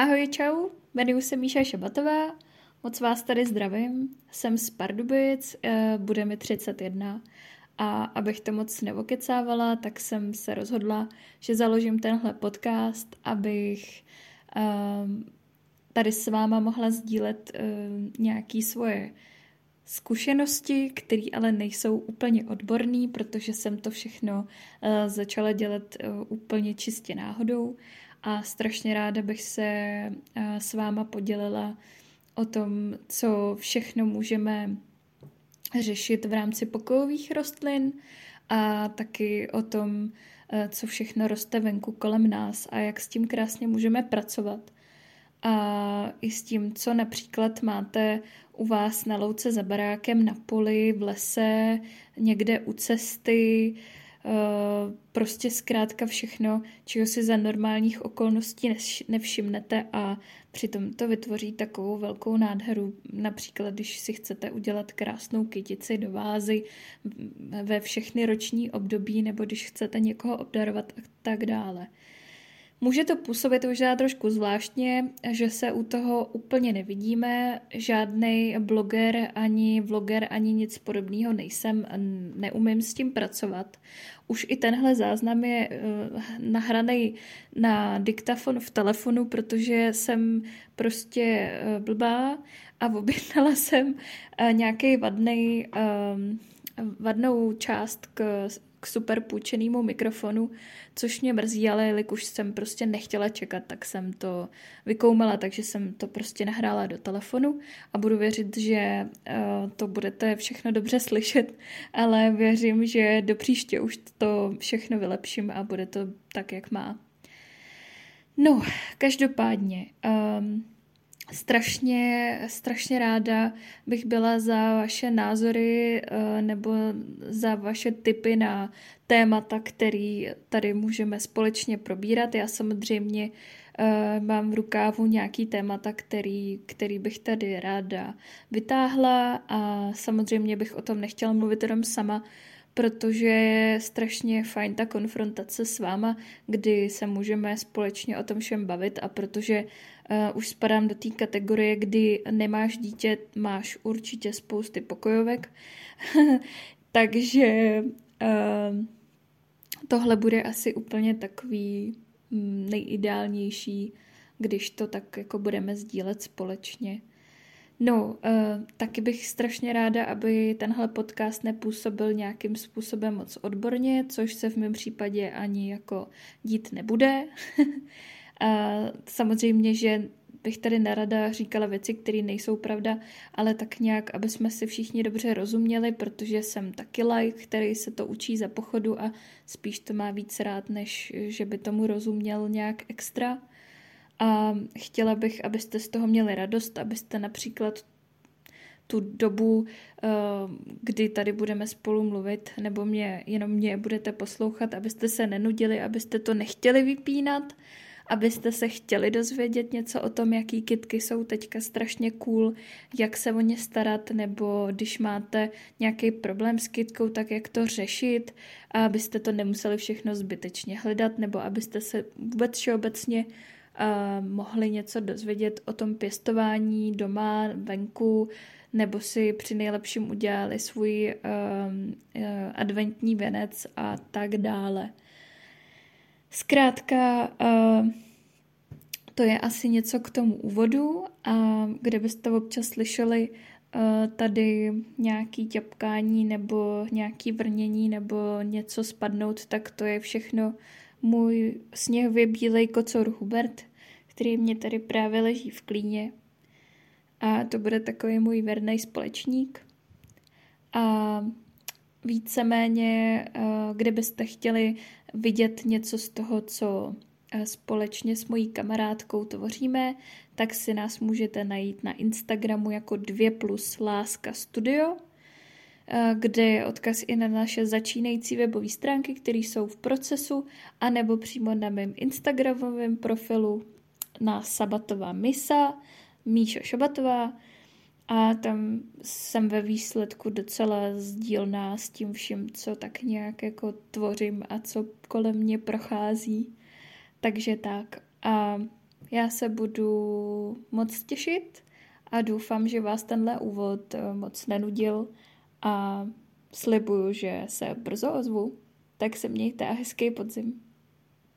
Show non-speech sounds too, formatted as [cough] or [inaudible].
Ahoj, čau, jmenuji se Míša Šabatová, moc vás tady zdravím, jsem z Pardubic, eh, bude mi 31 a abych to moc nevokecávala, tak jsem se rozhodla, že založím tenhle podcast, abych ehm, tady s váma mohla sdílet ehm, nějaký svoje zkušenosti, které ale nejsou úplně odborné, protože jsem to všechno eh, začala dělat eh, úplně čistě náhodou a strašně ráda bych se eh, s váma podělila o tom, co všechno můžeme řešit v rámci pokojových rostlin a taky o tom, eh, co všechno roste venku kolem nás a jak s tím krásně můžeme pracovat. A i s tím, co například máte u vás na louce za barákem, na poli, v lese, někde u cesty, prostě zkrátka všechno, čeho si za normálních okolností nevšimnete a přitom to vytvoří takovou velkou nádheru. Například, když si chcete udělat krásnou kytici do vázy ve všechny roční období nebo když chcete někoho obdarovat a tak dále. Může to působit možná trošku zvláštně, že se u toho úplně nevidíme. Žádný bloger ani vloger ani nic podobného nejsem, neumím s tím pracovat. Už i tenhle záznam je uh, nahraný na diktafon v telefonu, protože jsem prostě uh, blbá a objednala [laughs] jsem uh, nějaký vadný, uh, vadnou část k k super půjčenému mikrofonu, což mě mrzí, ale jelikož jsem prostě nechtěla čekat, tak jsem to vykoumala, takže jsem to prostě nahrála do telefonu a budu věřit, že uh, to budete všechno dobře [laughs] slyšet, ale věřím, že do příště už to všechno vylepším a bude to tak, jak má. No, každopádně, um, Strašně, strašně ráda bych byla za vaše názory eh, nebo za vaše tipy na témata, který tady můžeme společně probírat. Já samozřejmě eh, mám v rukávu nějaký témata, který, který bych tady ráda vytáhla a samozřejmě bych o tom nechtěla mluvit jenom sama, protože je strašně fajn ta konfrontace s váma, kdy se můžeme společně o tom všem bavit a protože uh, už spadám do té kategorie, kdy nemáš dítě, máš určitě spousty pokojovek, [laughs] takže uh, tohle bude asi úplně takový mm, nejideálnější, když to tak jako budeme sdílet společně. No, uh, taky bych strašně ráda, aby tenhle podcast nepůsobil nějakým způsobem moc odborně, což se v mém případě ani jako dít nebude. [laughs] A samozřejmě, že bych tady nerada říkala věci, které nejsou pravda, ale tak nějak, aby jsme si všichni dobře rozuměli, protože jsem taky like, který se to učí za pochodu a spíš to má víc rád, než že by tomu rozuměl nějak extra. A chtěla bych, abyste z toho měli radost, abyste například tu dobu, eh, kdy tady budeme spolu mluvit, nebo mě, jenom mě budete poslouchat, abyste se nenudili, abyste to nechtěli vypínat, abyste se chtěli dozvědět něco o tom, jaký kitky jsou teďka strašně cool, jak se o ně starat, nebo když máte nějaký problém s kitkou, tak jak to řešit, a abyste to nemuseli všechno zbytečně hledat, nebo abyste se vůbec všeobecně uh, mohli něco dozvědět o tom pěstování doma, venku, nebo si při nejlepším udělali svůj uh, uh, adventní venec a tak dále. Zkrátka, uh, to je asi něco k tomu úvodu a kde byste občas slyšeli uh, tady nějaký ťapkání nebo nějaký vrnění nebo něco spadnout, tak to je všechno můj sněhově bílej kocor Hubert, který mě tady právě leží v klíně. A to bude takový můj verný společník. A víceméně, eh, kdybyste chtěli vidět něco z toho, co eh, společně s mojí kamarádkou tvoříme, tak si nás můžete najít na Instagramu jako 2 plus láska studio, kde je odkaz i na naše začínající webové stránky, které jsou v procesu, anebo přímo na mém Instagramovém profilu na Sabatová Misa, Míša Šabatová, a tam jsem ve výsledku docela sdílná s tím vším, co tak nějak jako tvořím a co kolem mě prochází. Takže tak. A já se budu moc těšit a doufám, že vás tenhle úvod eh, moc nenudil a slibuju, že se brzo ozvu. Tak se mějte a hezký podzim.